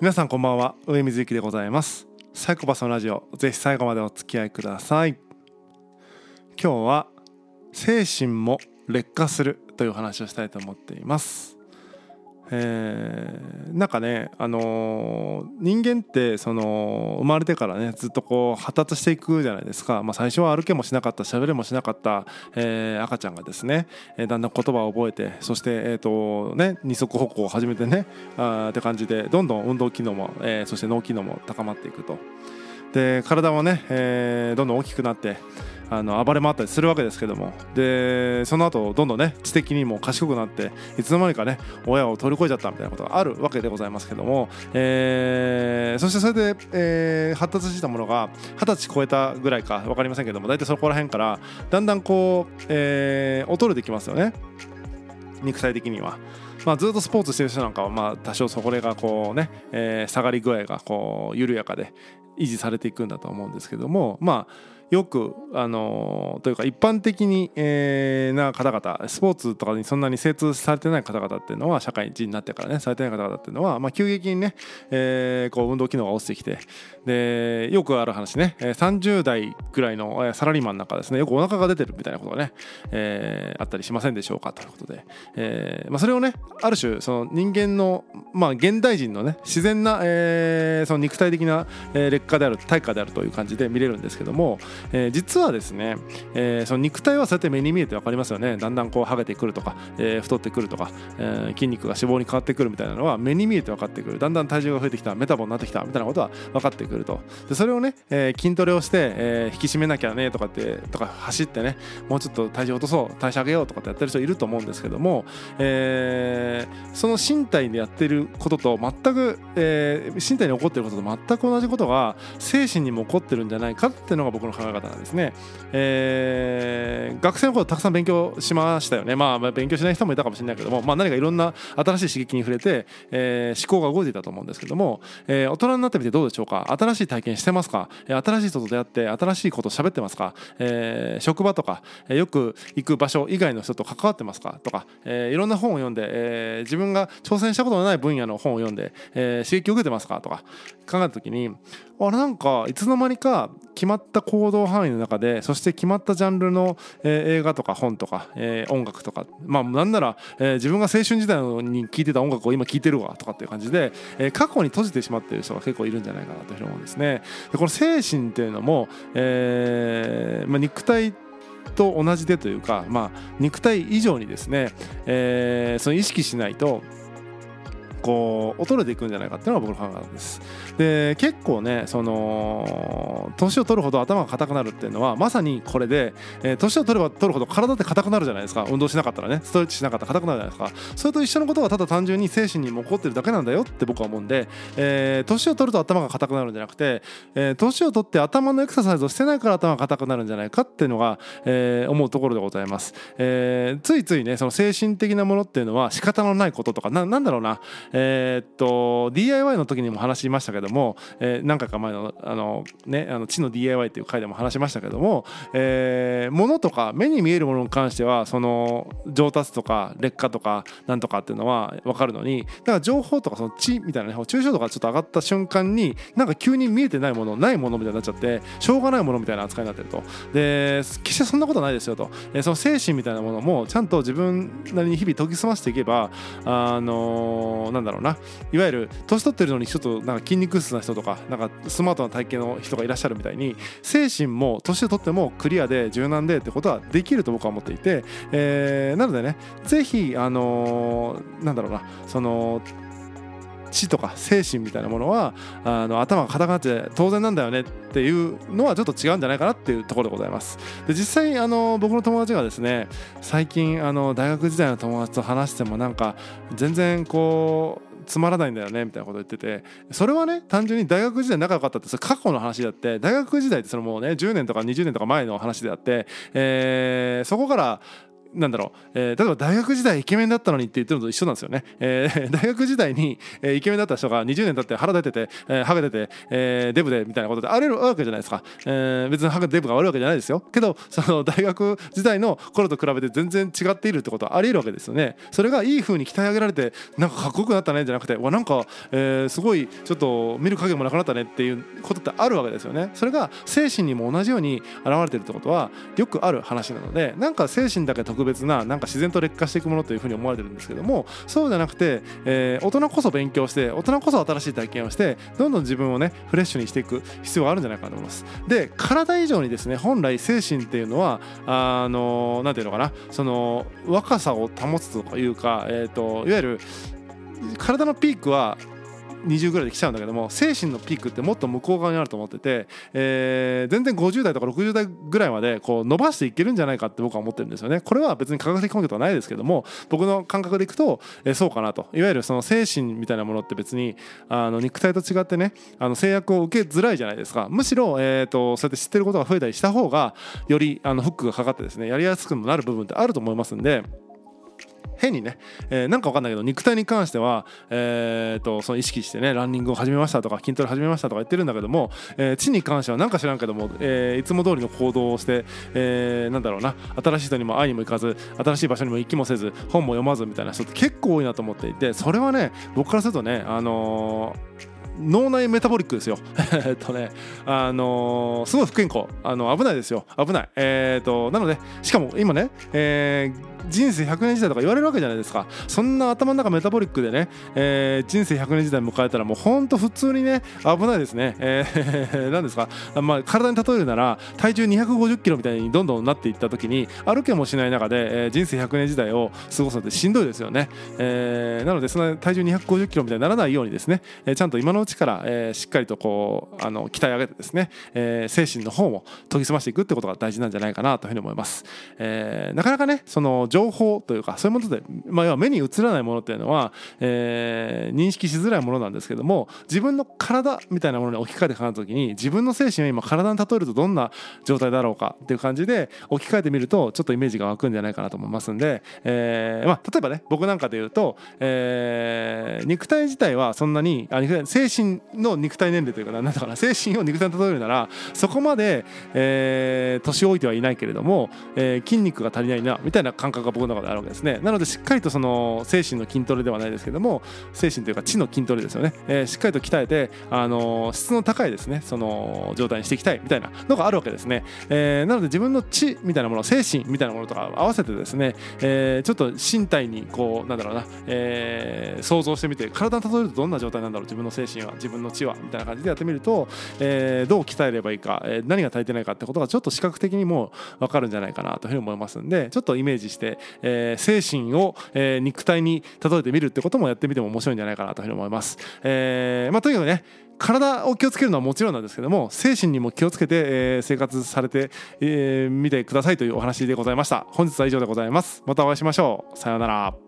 皆さんこんばんは。上水幸でございます。サイコパスのラジオぜひ最後までお付き合いください。今日は精神も劣化するという話をしたいと思っています。えー、なんかね、あのー、人間ってその生まれてからねずっとこう発達していくじゃないですか、まあ、最初は歩けもしなかった喋れもしなかった、えー、赤ちゃんがですね、えー、だんだん言葉を覚えてそして、えーとね、二足歩行を始めてねあって感じでどんどん運動機能も、えー、そして脳機能も高まっていくと。で体もね、えー、どんどん大きくなってあの暴れ回ったりするわけですけども。でその後どんどんね知的にも賢くなっていつの間にかね親を取り越えちゃったみたいなことがあるわけでございますけども、えー、そしてそれで、えー、発達したものが二十歳超えたぐらいか分かりませんけども大体そこら辺からだんだんこう、えー、衰えてきますよね。肉体的には。まあ、ずっとスポーツしてる人なんかはまあ多少そこがこうね、えー、下がり具合がこう緩やかで維持されていくんだと思うんですけどもまあよくあのというか一般的に、えー、な方々スポーツとかにそんなに精通されてない方々っていうのは社会人になってからねされてない方々っていうのは、まあ、急激にね、えー、こう運動機能が落ちてきてでよくある話ね30代ぐらいのサラリーマンなんかですねよくお腹が出てるみたいなことがね、えー、あったりしませんでしょうかということで、えーまあ、それをねある種その人間の、まあ、現代人のね自然な、えー、その肉体的な劣化である対価であるという感じで見れるんですけどもえー、実はですね、えー、その肉体はそうやって目に見えて分かりますよね。だんだんこう剥げてくるとか、えー、太ってくるとか、えー、筋肉が脂肪に変わってくるみたいなのは目に見えて分かってくる。だんだん体重が増えてきたメタボになってきたみたいなことは分かってくると。でそれをね、えー、筋トレをして、えー、引き締めなきゃねとかってとか走ってねもうちょっと体重落とそう代謝上げようとかってやってる人いると思うんですけども、えー、その身体でやってることと全く、えー、身体に起こってることと全く同じことが精神にも起こってるんじゃないかっていうのが僕の考え方なんですね。えー、学生の頃たくさん勉強しましたよね。まあ、勉強しない人もいたかもしれないけども、まあ、何かいろんな新しい刺激に触れて、えー、思考が動いていたと思うんですけども、えー、大人になってみてどうでしょうか？新しい体験してますか？新しい人と出会って新しいこと喋ってますか、えー、職場とか、よく行く場所以外の人と関わってますか？とか、えー、いろんな本を読んで、えー、自分が挑戦したことのない分野の本を読んで、えー、刺激を受けてますか？とか考えた時にあれなんかいつの間にか決まった行動範囲の中でそして決まったジャンルの、えー、映画とか本とか、えー、音楽とかまあなんなら、えー、自分が青春時代に聴いてた音楽を今聴いてるわとかっていう感じで、えー、過去に閉じてしまっている人が結構いるんじゃないかなというふうに思うんですね。でこの精神っていうのも、えーまあ、肉体と同じでというか、まあ、肉体以上にですね、えー、その意識しないとこう衰えていくんじゃないかっていうのが僕の考えです。で結構ねその年を取るほど頭が硬くなるっていうのはまさにこれで、えー、年を取れば取るほど体って硬くなるじゃないですか。運動しなかったらねストレッチしなかったら硬くなるじゃないですか。それと一緒のことがただ単純に精神にも起こってるだけなんだよって僕は思うんで、えー、年を取ると頭が硬くなるんじゃなくて、えー、年を取って頭のエクササイズをしてないから頭が硬くなるんじゃないかっていうのが、えー、思うところでございます、えー、ついついねその精神的なものっていうのは仕方のないこととかななんだろうな、えっと DIY の時にも話しましたけども、えー、何回か前のあの、ね、あの地の DIY っていう回でも話しましたけども、えー、物とか目に見えるものに関してはその上達とか劣化とかなんとかっていうのは分かるのにだから情報とかその地みたいなね抽象度がちょっと上がった瞬間になんか急に見えてないものないものみたいになっちゃってしょうがないものみたいな扱いになってると。で決してそんなことないですよと、えー、その精神みたいなものもちゃんと自分なりに日々研ぎ澄ましていけばあのー、なんだろうな。いわゆる年取ってるのにちょっとなんか筋肉質な人とかなんかスマートな体型の人がいらっしゃるみたいに精神も年を取ってもクリアで柔軟でってことはできると僕は思っていて、えー、なのでね是非あのー、なんだろうなその知とか精神みたいなものはあの頭が硬くなって当然なんだよねっていうのはちょっと違うんじゃないかなっていうところでございます。で実際あの僕の友達がですね最近あの大学時代の友達と話してもなんか全然こうつまらないんだよねみたいなこと言っててそれはね単純に大学時代仲良かったってそれ過去の話であって大学時代ってそのもうね10年とか20年とか前の話であって、えー、そこからなんだろう、えー、例えば大学時代イケメンだったのにって言ってるのと一緒なんですよね、えー、大学時代に、えー、イケメンだった人が20年経って腹出てて、えー、ハゲてて、えー、デブでみたいなことであれるわけじゃないですか、えー、別にハゲデブが悪いわけじゃないですよ。けどその大学時代の頃と比べて全然違っているってことはありえるわけですよね。それがいい風に鍛え上げられてなんかかっこよくなったねじゃなくてわなんか、えー、すごいちょっと見る影もなくなったねっていうことってあるわけですよね。それが精神にも同じように現れてるってことはよくある話なのでなんか精神だけ特別ななんか自然と劣化していくものというふうに思われてるんですけどもそうじゃなくて、えー、大人こそ勉強して大人こそ新しい体験をしてどんどん自分をねフレッシュにしていく必要があるんじゃないかなと思います。で体以上にですね本来精神っていうのはあの何ていうのかなその若さを保つというか、えーといわゆる体のピークは20ぐらいで来ちゃうんだけども精神のピークってもっと向こう側にあると思ってて、えー、全然50代とか60代ぐらいまでこう伸ばしていけるんじゃないかって僕は思ってるんですよねこれは別に科学的根拠とはないですけども僕の感覚でいくと、えー、そうかなといわゆるその精神みたいなものって別にあの肉体と違ってねあの制約を受けづらいじゃないですかむしろ、えーと、そうやって知ってることが増えたりした方がよりあのフックがかかってですねやりやすくもなる部分ってあると思いますんで。変にね、えー、なんか分かんないけど肉体に関しては、えーと、その意識してねランニングを始めましたとか筋トレ始めましたとか言ってるんだけども、えー、地に関してはなんか知らんけども、えー、いつも通りの行動をして、えー、なんだろうな新しい人にも会いにも行かず新しい場所にも行きもせず本も読まずみたいな人って結構多いなと思っていてそれはね僕からするとねあのー脳内メタボリックですよ。えっとね、あのー、すごい不健康。あの、危ないですよ。危ない。えー、っと、なので、しかも今ね、えー、人生100年時代とか言われるわけじゃないですかそんな頭の中メタボリックでね、えー、人生100年時代迎えたらもうほんと普通にね危ないですね、えー、何ですか、まあ、体に例えるなら体重250キロみたいにどんどんなっていった時に歩けもしない中で、えー、人生100年時代を過ごすのってしんどいですよね、えー、なのでその体重250キロみたいにならないようにですね、えー、ちゃんと今のうちから、えー、しっかりとこうあの鍛え上げてですね、えー、精神の方も研ぎ澄ましていくってことが大事なんじゃないかなというふうに思います、えー、なかなかねその情報というかそういうもので、まあ、要は目に映らないものっていうのは、えー、認識しづらいものなんですけども自分の体みたいなものに置き換えて考えた時に自分の精神を今体に例えるとどんな状態だろうかっていう感じで置き換えてみるとちょっとイメージが湧くんじゃないかなと思いますんで、えーまあ、例えばね僕なんかで言うと、えー、肉体自体はそんなにあ精神の肉体年齢というか何だかな精神を肉体に例えるならそこまで、えー、年老いてはいないけれども、えー、筋肉が足りないなみたいな感覚が僕の中であるわけですね。なのでしっかりとその精神の筋トレではないですけども精神というか知の筋トレですよね、えー、しっかりと鍛えて、あの質の高いですねその状態にしていきたいみたいなのがあるわけですね、えー、なので自分の知みたいなもの精神みたいなものとか合わせてですね、えー、ちょっと身体にこうなんだろうな、えー、想像してみて体に例えるとどんな状態なんだろう自分の精神は自分の知はみたいな感じでやってみると、えー、どう鍛えればいいか、えー、何が足りてないかってことがちょっと視覚的にも分かるんじゃないかなというふうに思いますんでちょっとイメージして、えー、精神を、え、肉体に例えてみるってこともやってみても面白いんじゃないかなというふうに思います。えーまあ、とにかくね体を気をつけるのはもちろんなんですけども精神にも気をつけて、え、生活されてみ、えー、てくださいというお話でございました。本日は以上でございます。またお会いしましょう。さようなら。